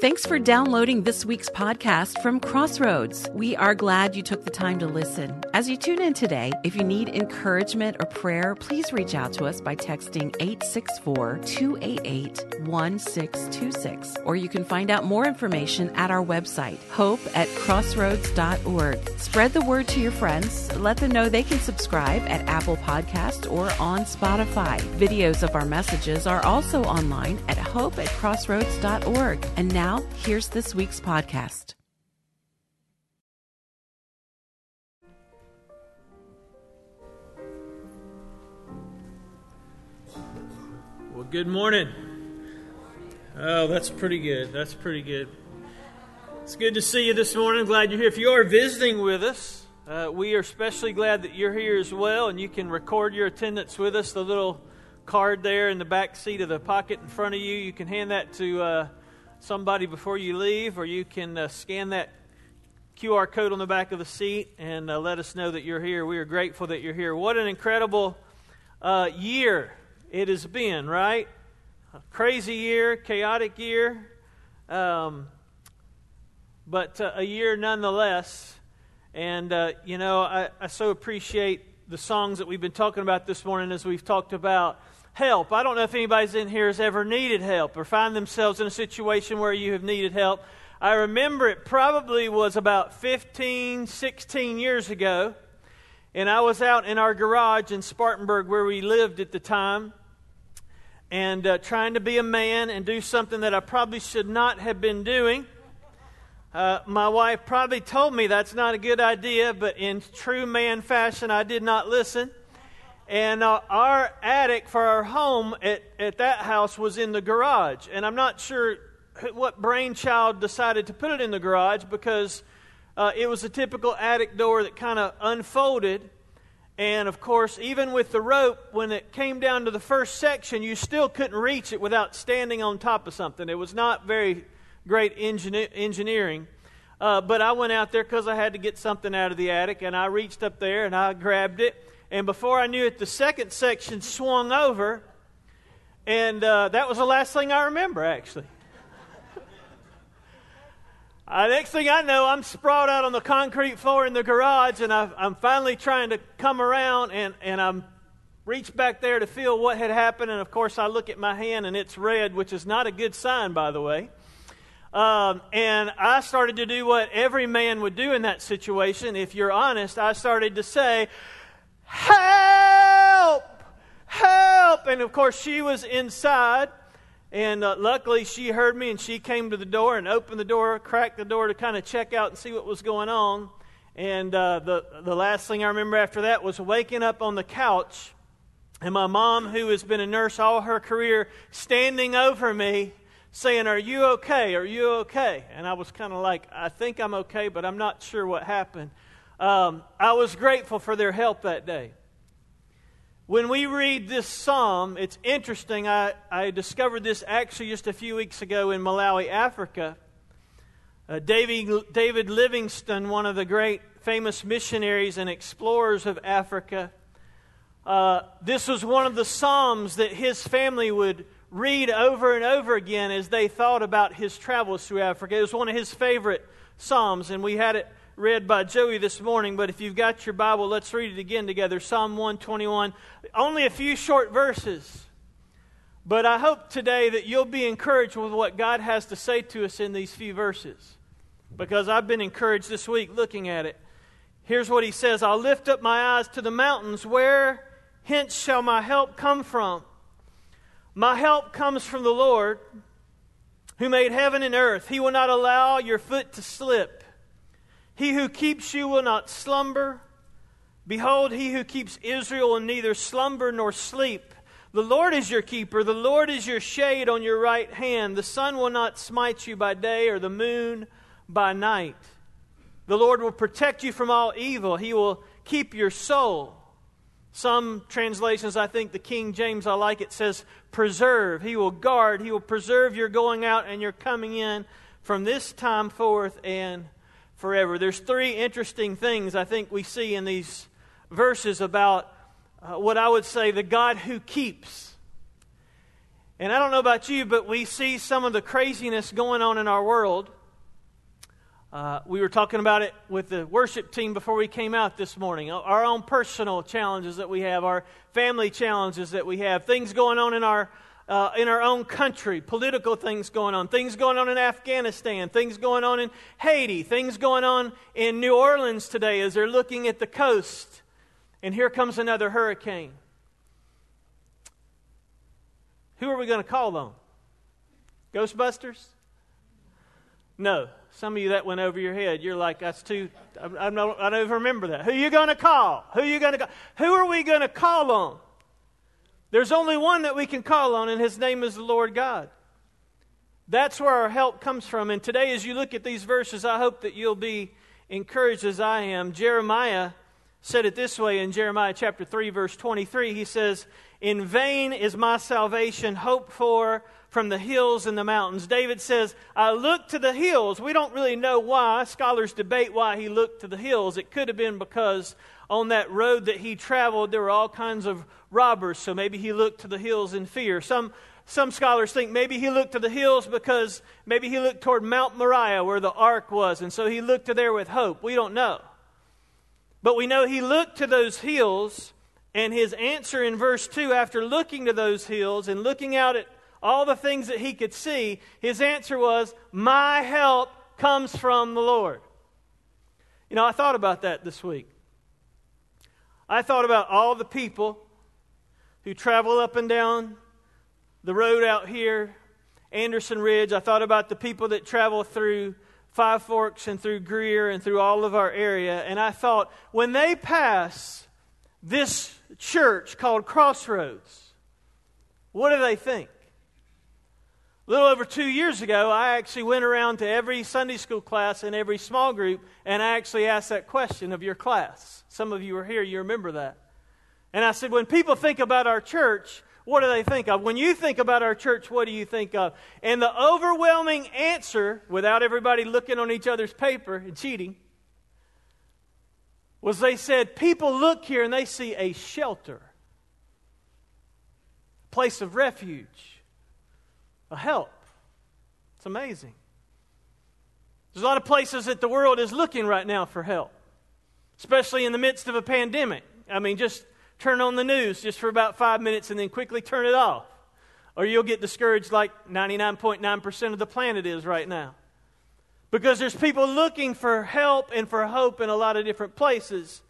Thanks for downloading this week's podcast from Crossroads. We are glad you took the time to listen. As you tune in today, if you need encouragement or prayer, please reach out to us by texting 864 288 1626. Or you can find out more information at our website, hope at crossroads.org. Spread the word to your friends. Let them know they can subscribe at Apple Podcast or on Spotify. Videos of our messages are also online at hope at crossroads.org. And now, now, here's this week's podcast. Well, good morning. Oh, that's pretty good. That's pretty good. It's good to see you this morning. Glad you're here. If you are visiting with us, uh, we are especially glad that you're here as well, and you can record your attendance with us. The little card there in the back seat of the pocket in front of you, you can hand that to. Uh, somebody before you leave, or you can uh, scan that QR code on the back of the seat and uh, let us know that you're here. We are grateful that you're here. What an incredible uh, year it has been, right? A crazy year, chaotic year, um, but uh, a year nonetheless. And, uh, you know, I, I so appreciate the songs that we've been talking about this morning as we've talked about help. I don't know if anybody's in here has ever needed help or find themselves in a situation where you have needed help. I remember it probably was about 15, 16 years ago, and I was out in our garage in Spartanburg where we lived at the time and uh, trying to be a man and do something that I probably should not have been doing. Uh, my wife probably told me that's not a good idea, but in true man fashion, I did not listen. And uh, our attic for our home at, at that house was in the garage. And I'm not sure what brainchild decided to put it in the garage because uh, it was a typical attic door that kind of unfolded. And of course, even with the rope, when it came down to the first section, you still couldn't reach it without standing on top of something. It was not very great engine- engineering. Uh, but I went out there because I had to get something out of the attic, and I reached up there and I grabbed it and before I knew it, the second section swung over. And uh, that was the last thing I remember, actually. uh, next thing I know, I'm sprawled out on the concrete floor in the garage, and i am finally trying to come around, and, and I'm reached back there to feel what had happened. And of course, I look at my hand, and it's red, which is not a good sign, by the way. Um, and I started to do what every man would do in that situation. If you're honest, I started to say, Help! Help! And of course, she was inside. And uh, luckily, she heard me and she came to the door and opened the door, cracked the door to kind of check out and see what was going on. And uh, the, the last thing I remember after that was waking up on the couch and my mom, who has been a nurse all her career, standing over me saying, Are you okay? Are you okay? And I was kind of like, I think I'm okay, but I'm not sure what happened. Um, I was grateful for their help that day. When we read this psalm, it's interesting. I, I discovered this actually just a few weeks ago in Malawi, Africa. Uh, David, David Livingstone, one of the great famous missionaries and explorers of Africa, uh, this was one of the psalms that his family would read over and over again as they thought about his travels through Africa. It was one of his favorite psalms, and we had it read by Joey this morning, but if you've got your Bible, let's read it again together. Psalm 121. Only a few short verses. But I hope today that you'll be encouraged with what God has to say to us in these few verses. Because I've been encouraged this week looking at it. Here's what he says I'll lift up my eyes to the mountains. Where hence shall my help come from? My help comes from the Lord who made heaven and earth. He will not allow your foot to slip. He who keeps you will not slumber. Behold, he who keeps Israel will neither slumber nor sleep. The Lord is your keeper. The Lord is your shade on your right hand. The sun will not smite you by day or the moon by night. The Lord will protect you from all evil. He will keep your soul. Some translations, I think the King James, I like it, says preserve. He will guard. He will preserve your going out and your coming in from this time forth and forever. There's three interesting things I think we see in these verses about uh, what I would say the God who keeps. And I don't know about you, but we see some of the craziness going on in our world. Uh, we were talking about it with the worship team before we came out this morning. Our own personal challenges that we have, our family challenges that we have, things going on in our uh, in our own country, political things going on, things going on in Afghanistan, things going on in Haiti, things going on in New Orleans today as they're looking at the coast. And here comes another hurricane. Who are we going to call on? Ghostbusters? No. Some of you that went over your head. You're like, that's too. I, I, don't, I don't even remember that. Who are you going to call? Who are you going to call? Who are we going to call on? There's only one that we can call on, and his name is the Lord God. That's where our help comes from. And today, as you look at these verses, I hope that you'll be encouraged as I am. Jeremiah said it this way in Jeremiah chapter 3, verse 23. He says, In vain is my salvation hoped for from the hills and the mountains. David says, I look to the hills. We don't really know why. Scholars debate why he looked to the hills. It could have been because on that road that he traveled, there were all kinds of robbers, so maybe he looked to the hills in fear. Some, some scholars think maybe he looked to the hills because maybe he looked toward Mount Moriah where the ark was, and so he looked to there with hope. We don't know. But we know he looked to those hills, and his answer in verse 2, after looking to those hills and looking out at all the things that he could see, his answer was, My help comes from the Lord. You know, I thought about that this week. I thought about all the people who travel up and down the road out here, Anderson Ridge. I thought about the people that travel through Five Forks and through Greer and through all of our area. And I thought, when they pass this church called Crossroads, what do they think? A little over two years ago, I actually went around to every Sunday school class and every small group, and I actually asked that question of your class. Some of you are here, you remember that. And I said, when people think about our church, what do they think of? When you think about our church, what do you think of? And the overwhelming answer, without everybody looking on each other's paper and cheating, was they said, people look here and they see a shelter, a place of refuge, a help. It's amazing. There's a lot of places that the world is looking right now for help, especially in the midst of a pandemic. I mean, just turn on the news just for about five minutes and then quickly turn it off. Or you'll get discouraged like 99.9% of the planet is right now. Because there's people looking for help and for hope in a lot of different places.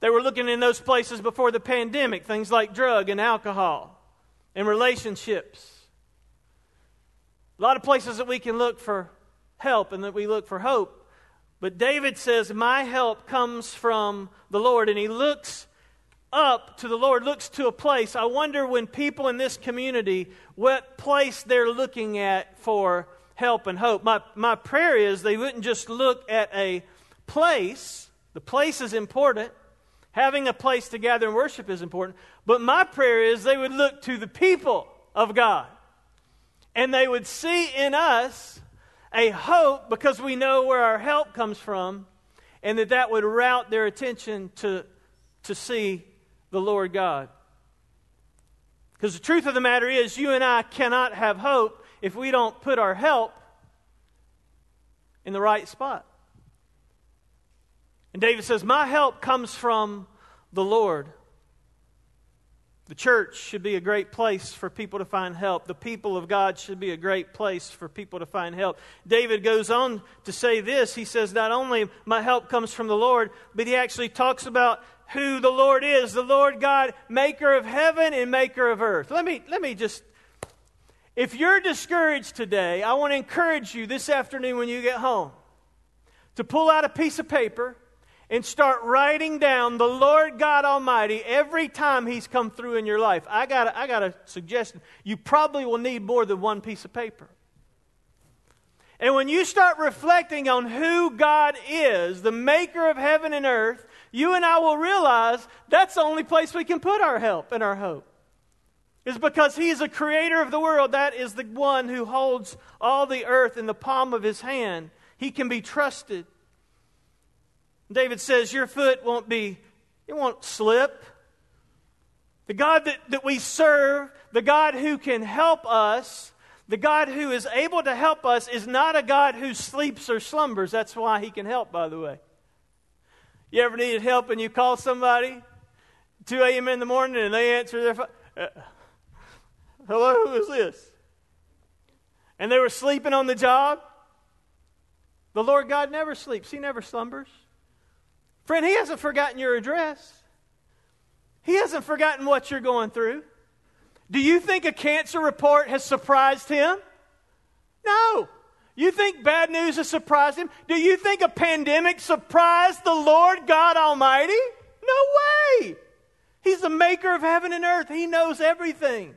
They were looking in those places before the pandemic, things like drug and alcohol and relationships. A lot of places that we can look for help and that we look for hope. But David says, My help comes from the Lord. And he looks up to the Lord, looks to a place. I wonder when people in this community, what place they're looking at for help and hope. My, my prayer is they wouldn't just look at a place, the place is important. Having a place to gather and worship is important. But my prayer is they would look to the people of God. And they would see in us a hope because we know where our help comes from. And that that would route their attention to, to see the Lord God. Because the truth of the matter is, you and I cannot have hope if we don't put our help in the right spot. And David says, My help comes from the Lord. The church should be a great place for people to find help. The people of God should be a great place for people to find help. David goes on to say this. He says, Not only my help comes from the Lord, but he actually talks about who the Lord is the Lord God, maker of heaven and maker of earth. Let me, let me just, if you're discouraged today, I want to encourage you this afternoon when you get home to pull out a piece of paper and start writing down the Lord God Almighty every time He's come through in your life. I got, I got a suggestion. You probably will need more than one piece of paper. And when you start reflecting on who God is, the maker of heaven and earth, you and I will realize that's the only place we can put our help and our hope. Is because He's a creator of the world. That is the one who holds all the earth in the palm of His hand. He can be trusted. David says, Your foot won't be, it won't slip. The God that, that we serve, the God who can help us, the God who is able to help us, is not a God who sleeps or slumbers. That's why he can help, by the way. You ever needed help and you call somebody 2 a.m. in the morning and they answer their phone? Uh, Hello, who is this? And they were sleeping on the job? The Lord God never sleeps, He never slumbers. Friend, He hasn't forgotten your address. He hasn't forgotten what you're going through. Do you think a cancer report has surprised him? No. You think bad news has surprised him? Do you think a pandemic surprised the Lord God Almighty? No way. He's the maker of heaven and earth. He knows everything.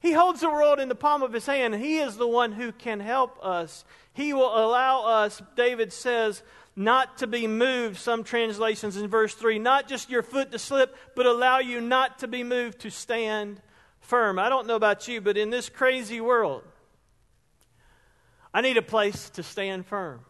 He holds the world in the palm of his hand. He is the one who can help us. He will allow us, David says, not to be moved, some translations in verse 3, not just your foot to slip, but allow you not to be moved to stand firm. I don't know about you, but in this crazy world, I need a place to stand firm.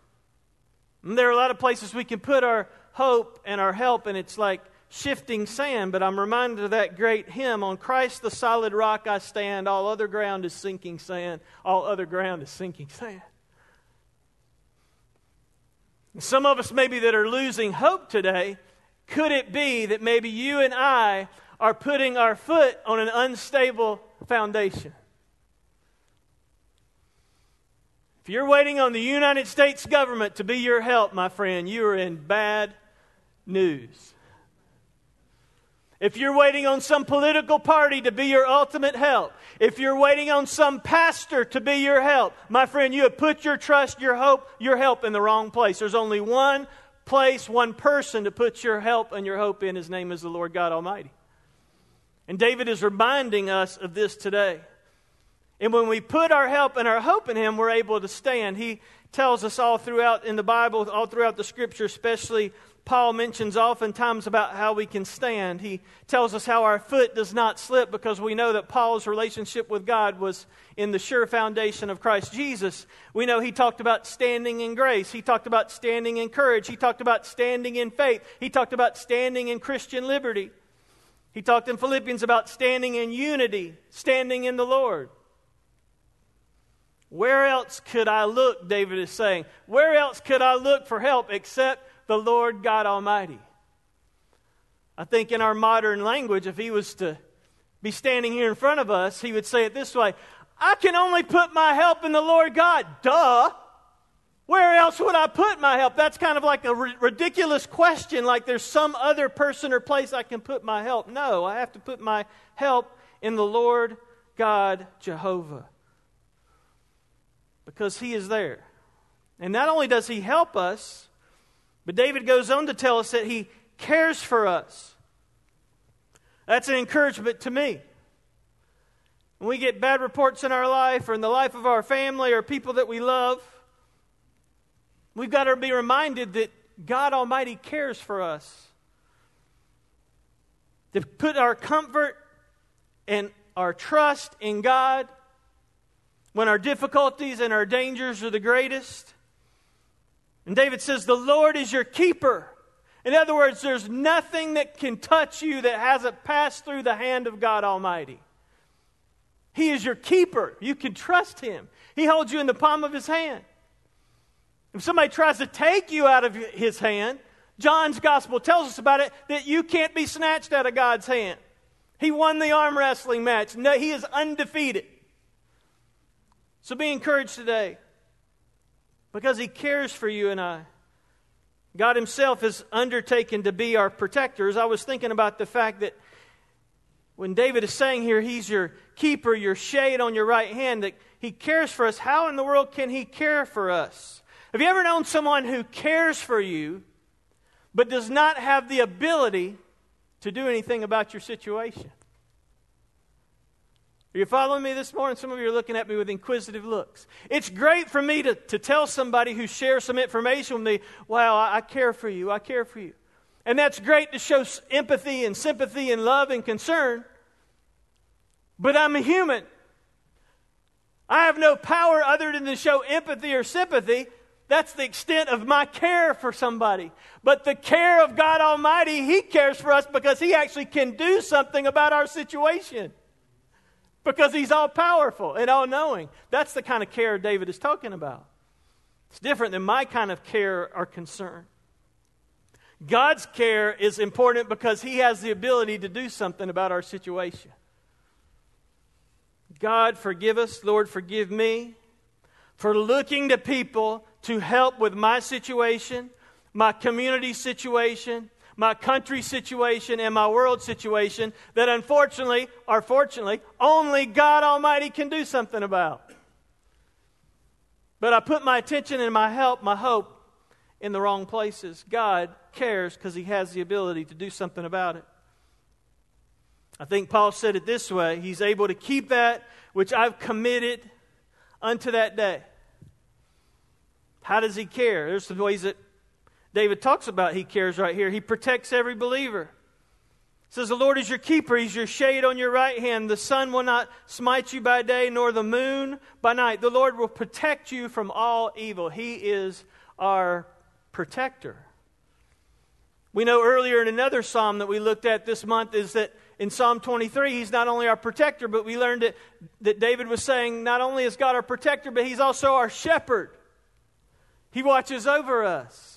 And there are a lot of places we can put our hope and our help, and it's like shifting sand, but I'm reminded of that great hymn on Christ the solid rock I stand, all other ground is sinking sand, all other ground is sinking sand. Some of us, maybe, that are losing hope today, could it be that maybe you and I are putting our foot on an unstable foundation? If you're waiting on the United States government to be your help, my friend, you are in bad news. If you're waiting on some political party to be your ultimate help, if you're waiting on some pastor to be your help, my friend, you have put your trust, your hope, your help in the wrong place. There's only one place, one person to put your help and your hope in. His name is the Lord God Almighty. And David is reminding us of this today. And when we put our help and our hope in Him, we're able to stand. He tells us all throughout in the Bible, all throughout the Scripture, especially Paul mentions oftentimes about how we can stand. He tells us how our foot does not slip because we know that Paul's relationship with God was in the sure foundation of Christ Jesus. We know he talked about standing in grace. He talked about standing in courage. He talked about standing in faith. He talked about standing in Christian liberty. He talked in Philippians about standing in unity, standing in the Lord. Where else could I look, David is saying? Where else could I look for help except the Lord God Almighty. I think in our modern language, if he was to be standing here in front of us, he would say it this way I can only put my help in the Lord God. Duh. Where else would I put my help? That's kind of like a r- ridiculous question, like there's some other person or place I can put my help. No, I have to put my help in the Lord God Jehovah because He is there. And not only does He help us, but David goes on to tell us that he cares for us. That's an encouragement to me. When we get bad reports in our life or in the life of our family or people that we love, we've got to be reminded that God Almighty cares for us. To put our comfort and our trust in God when our difficulties and our dangers are the greatest. And David says, The Lord is your keeper. In other words, there's nothing that can touch you that hasn't passed through the hand of God Almighty. He is your keeper. You can trust Him. He holds you in the palm of His hand. If somebody tries to take you out of His hand, John's gospel tells us about it that you can't be snatched out of God's hand. He won the arm wrestling match. No, he is undefeated. So be encouraged today because He cares for you and I. God Himself has undertaken to be our protectors. I was thinking about the fact that when David is saying here, He's your keeper, your shade on your right hand, that He cares for us, how in the world can He care for us? Have you ever known someone who cares for you but does not have the ability to do anything about your situation? Are you following me this morning? Some of you are looking at me with inquisitive looks. It's great for me to, to tell somebody who shares some information with me, wow, I, I care for you, I care for you. And that's great to show empathy and sympathy and love and concern. But I'm a human. I have no power other than to show empathy or sympathy. That's the extent of my care for somebody. But the care of God Almighty, He cares for us because He actually can do something about our situation. Because He's all powerful and all knowing. That's the kind of care David is talking about. It's different than my kind of care or concern. God's care is important because He has the ability to do something about our situation. God, forgive us. Lord, forgive me for looking to people to help with my situation, my community situation, my country situation, and my world situation that unfortunately, or fortunately, only God Almighty can do something about. But I put my attention and my help, my hope in the wrong places. God cares because He has the ability to do something about it. I think Paul said it this way He's able to keep that which I've committed unto that day. How does he care? There's some ways that David talks about he cares right here. He protects every believer. says, The Lord is your keeper. He's your shade on your right hand. The sun will not smite you by day, nor the moon by night. The Lord will protect you from all evil. He is our protector. We know earlier in another psalm that we looked at this month is that in Psalm 23, he's not only our protector, but we learned that, that David was saying not only is God our protector, but he's also our shepherd. He watches over us.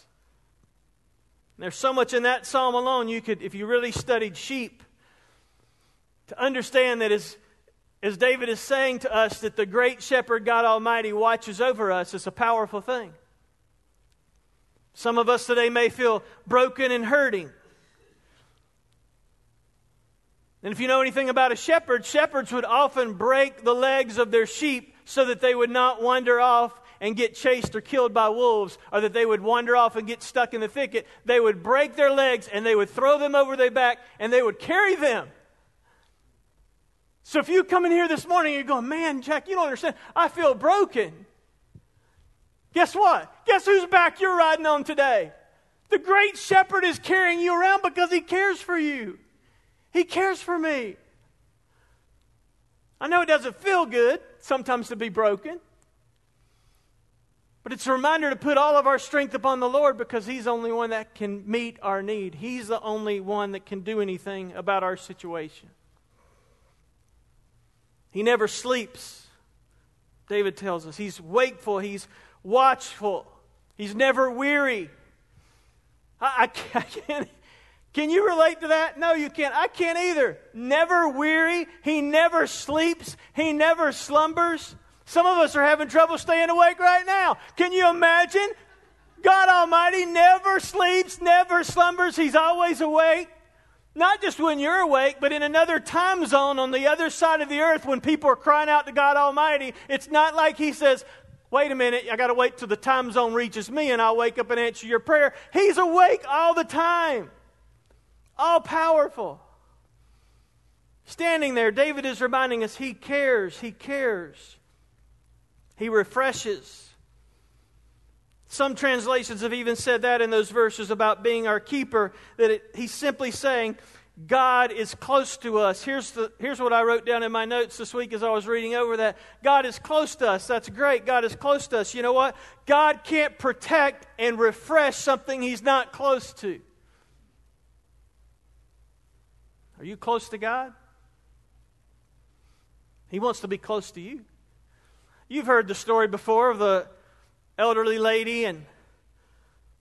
There's so much in that psalm alone you could, if you really studied sheep, to understand that as, as David is saying to us that the great shepherd God Almighty watches over us is a powerful thing. Some of us today may feel broken and hurting. And if you know anything about a shepherd, shepherds would often break the legs of their sheep so that they would not wander off and get chased or killed by wolves, or that they would wander off and get stuck in the thicket, they would break their legs and they would throw them over their back and they would carry them. So if you come in here this morning and you're going, man, Jack, you don't understand. I feel broken. Guess what? Guess whose back you're riding on today? The great shepherd is carrying you around because he cares for you. He cares for me. I know it doesn't feel good sometimes to be broken. But it's a reminder to put all of our strength upon the Lord because He's the only one that can meet our need. He's the only one that can do anything about our situation. He never sleeps, David tells us. He's wakeful, He's watchful, He's never weary. I, I, can't. Can you relate to that? No, you can't. I can't either. Never weary. He never sleeps. He never slumbers. Some of us are having trouble staying awake right now. Can you imagine? God Almighty never sleeps, never slumbers. He's always awake. Not just when you're awake, but in another time zone on the other side of the earth when people are crying out to God Almighty. It's not like He says, Wait a minute, I got to wait till the time zone reaches me and I'll wake up and answer your prayer. He's awake all the time, all powerful. Standing there, David is reminding us He cares, He cares. He refreshes. Some translations have even said that in those verses about being our keeper, that it, he's simply saying, God is close to us. Here's, the, here's what I wrote down in my notes this week as I was reading over that. God is close to us. That's great. God is close to us. You know what? God can't protect and refresh something he's not close to. Are you close to God? He wants to be close to you. You've heard the story before of the elderly lady and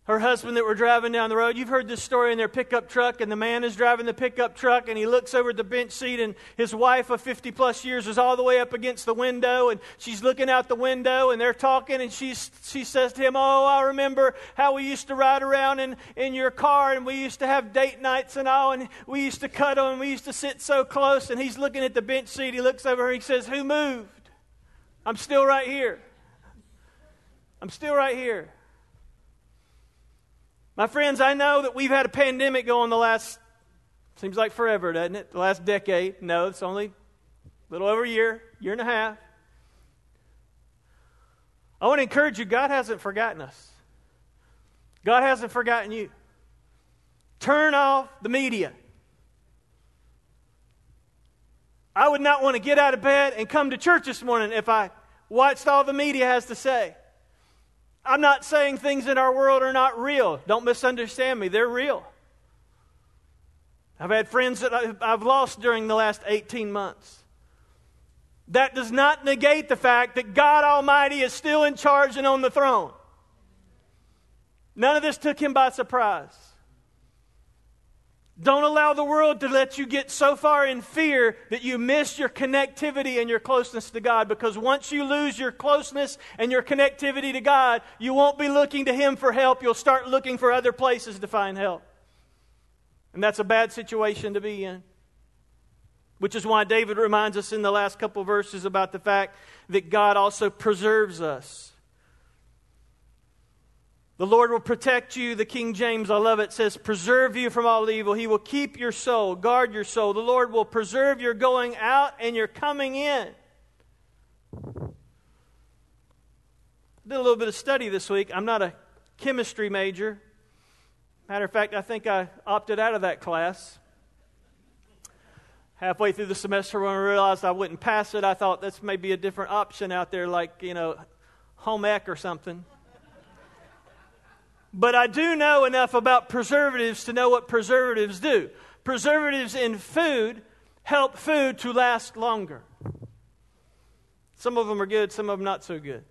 her husband that were driving down the road. You've heard this story in their pickup truck, and the man is driving the pickup truck, and he looks over at the bench seat, and his wife of 50 plus years is all the way up against the window, and she's looking out the window, and they're talking, and she's, she says to him, Oh, I remember how we used to ride around in, in your car, and we used to have date nights and all, and we used to cuddle, and we used to sit so close. And he's looking at the bench seat. He looks over, and he says, Who moved? I'm still right here. I'm still right here. My friends, I know that we've had a pandemic going the last, seems like forever, doesn't it? The last decade. No, it's only a little over a year, year and a half. I want to encourage you God hasn't forgotten us, God hasn't forgotten you. Turn off the media. I would not want to get out of bed and come to church this morning if I watched all the media has to say. I'm not saying things in our world are not real. Don't misunderstand me, they're real. I've had friends that I've lost during the last 18 months. That does not negate the fact that God Almighty is still in charge and on the throne. None of this took him by surprise. Don't allow the world to let you get so far in fear that you miss your connectivity and your closeness to God. Because once you lose your closeness and your connectivity to God, you won't be looking to Him for help. You'll start looking for other places to find help. And that's a bad situation to be in. Which is why David reminds us in the last couple verses about the fact that God also preserves us. The Lord will protect you. The King James, I love it, says, preserve you from all evil. He will keep your soul, guard your soul. The Lord will preserve your going out and your coming in. I did a little bit of study this week. I'm not a chemistry major. Matter of fact, I think I opted out of that class. Halfway through the semester, when I realized I wouldn't pass it, I thought this may be a different option out there, like, you know, home ec or something. But I do know enough about preservatives to know what preservatives do. Preservatives in food help food to last longer. Some of them are good, some of them not so good.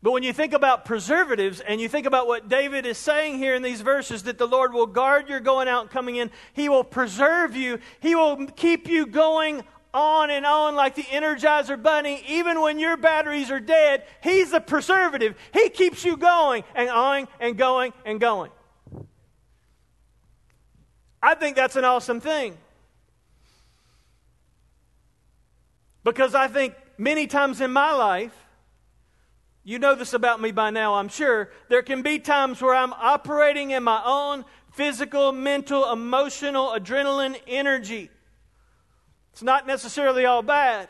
But when you think about preservatives and you think about what David is saying here in these verses, that the Lord will guard your going out and coming in, He will preserve you, He will keep you going on and on like the Energizer Bunny, even when your batteries are dead, He's the preservative. He keeps you going and going and going and going. I think that's an awesome thing. Because I think many times in my life, you know this about me by now, I'm sure, there can be times where I'm operating in my own physical, mental, emotional, adrenaline energy. It's not necessarily all bad.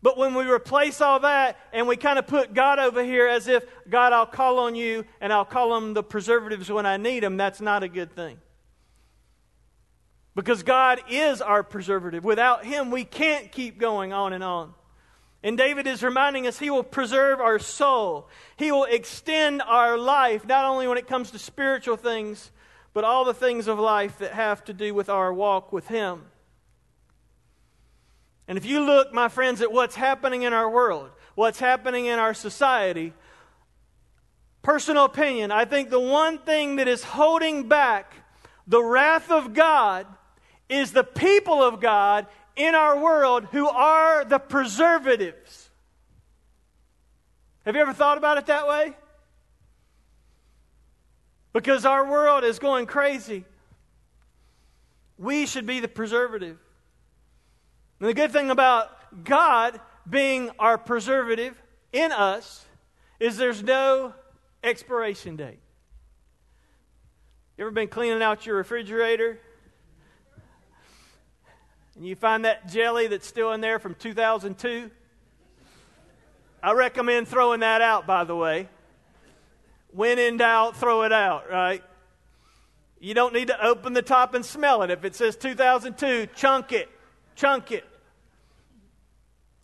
But when we replace all that and we kind of put God over here as if, God, I'll call on you and I'll call on the preservatives when I need them, that's not a good thing. Because God is our preservative. Without Him, we can't keep going on and on. And David is reminding us He will preserve our soul, He will extend our life, not only when it comes to spiritual things, but all the things of life that have to do with our walk with Him. And if you look, my friends, at what's happening in our world, what's happening in our society, personal opinion, I think the one thing that is holding back the wrath of God is the people of God in our world who are the preservatives. Have you ever thought about it that way? Because our world is going crazy. We should be the preservative. And the good thing about God being our preservative in us is there's no expiration date. You ever been cleaning out your refrigerator? And you find that jelly that's still in there from 2002? I recommend throwing that out, by the way. When in doubt, throw it out, right? You don't need to open the top and smell it. If it says 2002, chunk it chunk it.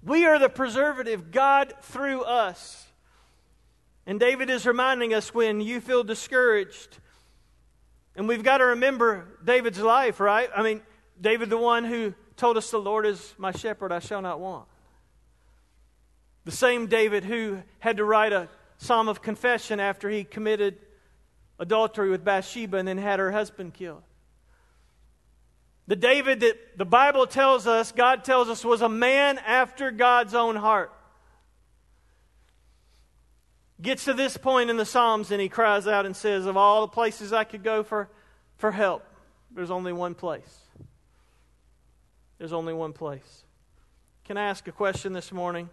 We are the preservative, God through us. And David is reminding us when you feel discouraged. And we've got to remember David's life, right? I mean, David, the one who told us, The Lord is my shepherd, I shall not want. The same David who had to write a psalm of confession after he committed adultery with Bathsheba and then had her husband killed. The David that the Bible tells us, God tells us, was a man after God's own heart. Gets to this point in the Psalms and he cries out and says, Of all the places I could go for, for help, there's only one place. There's only one place. Can I ask a question this morning?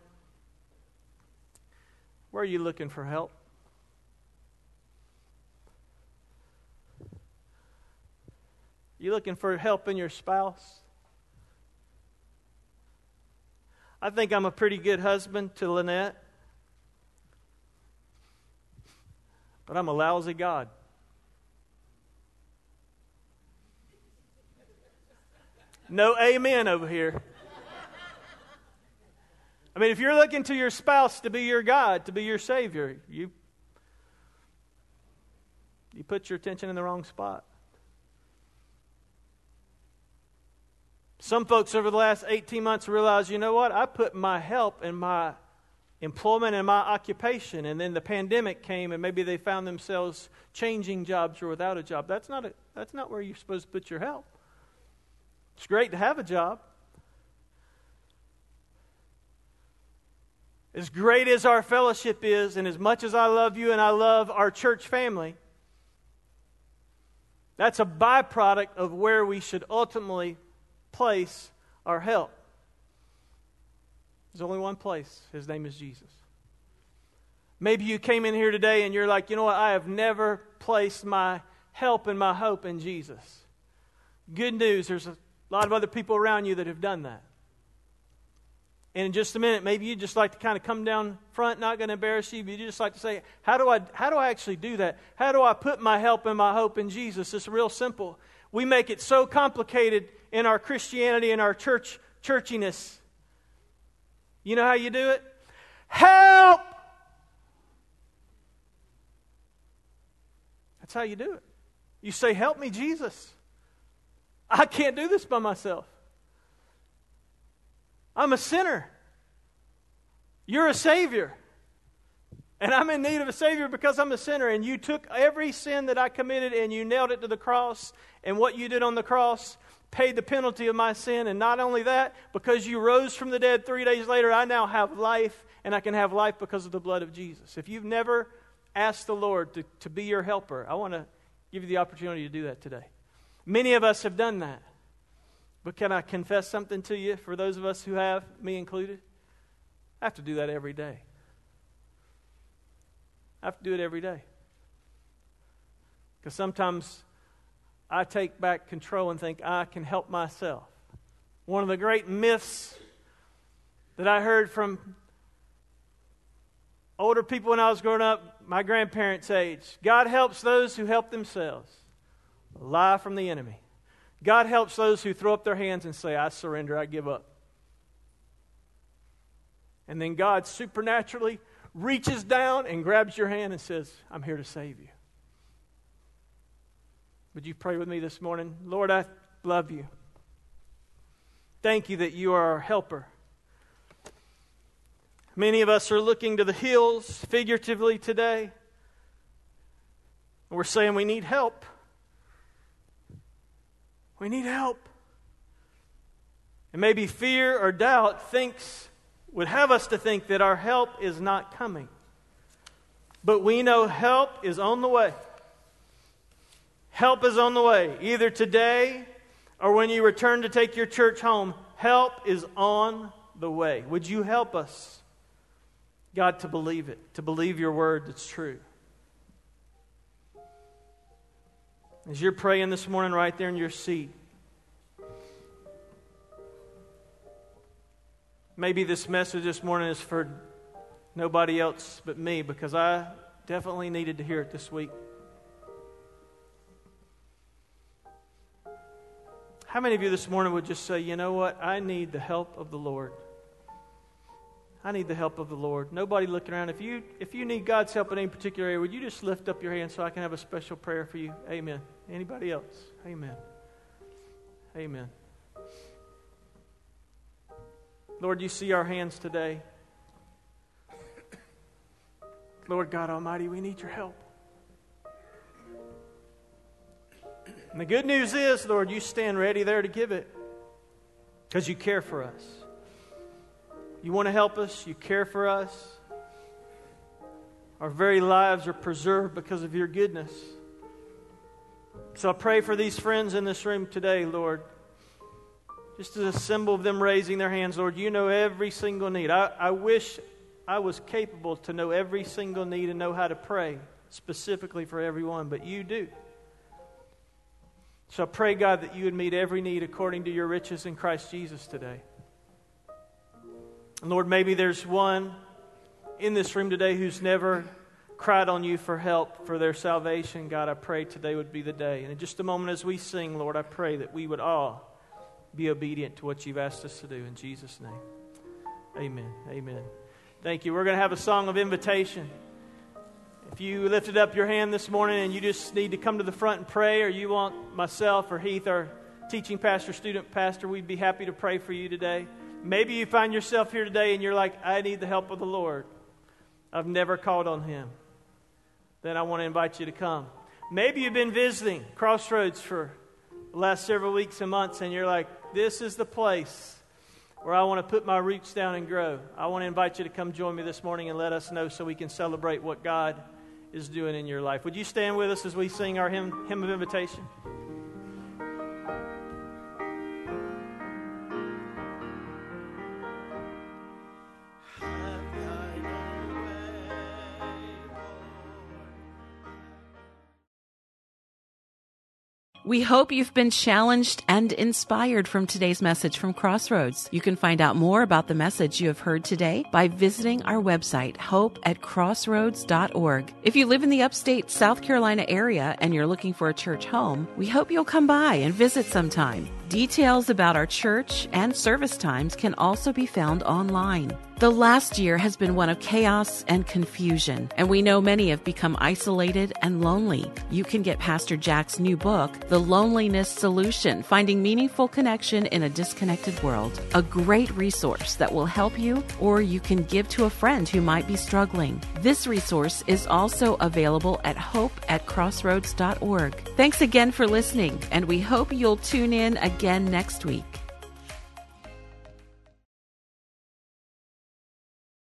Where are you looking for help? You looking for help in your spouse? I think I'm a pretty good husband to Lynette. But I'm a lousy God. No amen over here. I mean, if you're looking to your spouse to be your God, to be your Savior, you, you put your attention in the wrong spot. Some folks over the last 18 months realize, you know what? I put my help and my employment and my occupation, and then the pandemic came, and maybe they found themselves changing jobs or without a job. That's not, a, that's not where you're supposed to put your help. It's great to have a job. As great as our fellowship is, and as much as I love you and I love our church family, that's a byproduct of where we should ultimately place our help. There's only one place. His name is Jesus. Maybe you came in here today and you're like, you know what? I have never placed my help and my hope in Jesus. Good news, there's a lot of other people around you that have done that. And in just a minute, maybe you'd just like to kind of come down front, not going to embarrass you, but you'd just like to say, how do, I, how do I actually do that? How do I put my help and my hope in Jesus? It's real simple. We make it so complicated in our Christianity and our church churchiness. You know how you do it? Help! That's how you do it. You say, Help me, Jesus. I can't do this by myself. I'm a sinner. You're a Savior. And I'm in need of a Savior because I'm a sinner. And you took every sin that I committed and you nailed it to the cross. And what you did on the cross paid the penalty of my sin. And not only that, because you rose from the dead three days later, I now have life. And I can have life because of the blood of Jesus. If you've never asked the Lord to, to be your helper, I want to give you the opportunity to do that today. Many of us have done that. But can I confess something to you for those of us who have, me included? I have to do that every day. I have to do it every day. Because sometimes I take back control and think I can help myself. One of the great myths that I heard from older people when I was growing up, my grandparents' age God helps those who help themselves. A lie from the enemy. God helps those who throw up their hands and say, I surrender, I give up. And then God supernaturally reaches down and grabs your hand and says, I'm here to save you. Would you pray with me this morning? Lord, I love you. Thank you that you are our helper. Many of us are looking to the hills figuratively today. We're saying we need help. We need help. And maybe fear or doubt thinks would have us to think that our help is not coming. But we know help is on the way. Help is on the way. Either today or when you return to take your church home, help is on the way. Would you help us, God, to believe it, to believe your word that's true? As you're praying this morning right there in your seat, maybe this message this morning is for nobody else but me because I definitely needed to hear it this week. How many of you this morning would just say, you know what? I need the help of the Lord. I need the help of the Lord. Nobody looking around. If you if you need God's help in any particular area, would you just lift up your hand so I can have a special prayer for you? Amen. Anybody else? Amen. Amen. Lord, you see our hands today. Lord God Almighty, we need your help. And the good news is, Lord, you stand ready there to give it because you care for us. You want to help us, you care for us. Our very lives are preserved because of your goodness. So I pray for these friends in this room today, Lord. Just as a symbol of them raising their hands, Lord, you know every single need. I, I wish I was capable to know every single need and know how to pray specifically for everyone, but you do. So I pray, God, that you would meet every need according to your riches in Christ Jesus today. And Lord, maybe there's one in this room today who's never cried on you for help for their salvation. God, I pray today would be the day. And in just a moment as we sing, Lord, I pray that we would all be obedient to what you've asked us to do. In Jesus' name, Amen. Amen. Thank you. We're going to have a song of invitation. If you lifted up your hand this morning and you just need to come to the front and pray, or you want myself or Heath, our teaching pastor, student pastor, we'd be happy to pray for you today. Maybe you find yourself here today and you're like, I need the help of the Lord. I've never called on Him. Then I want to invite you to come. Maybe you've been visiting Crossroads for the last several weeks and months and you're like, this is the place where I want to put my roots down and grow. I want to invite you to come join me this morning and let us know so we can celebrate what God is doing in your life. Would you stand with us as we sing our hymn, hymn of invitation? We hope you've been challenged and inspired from today's message from Crossroads. You can find out more about the message you have heard today by visiting our website, hope at crossroads.org. If you live in the upstate South Carolina area and you're looking for a church home, we hope you'll come by and visit sometime. Details about our church and service times can also be found online. The last year has been one of chaos and confusion, and we know many have become isolated and lonely. You can get Pastor Jack's new book, The Loneliness Solution Finding Meaningful Connection in a Disconnected World, a great resource that will help you, or you can give to a friend who might be struggling. This resource is also available at hope at crossroads.org. Thanks again for listening, and we hope you'll tune in again next week.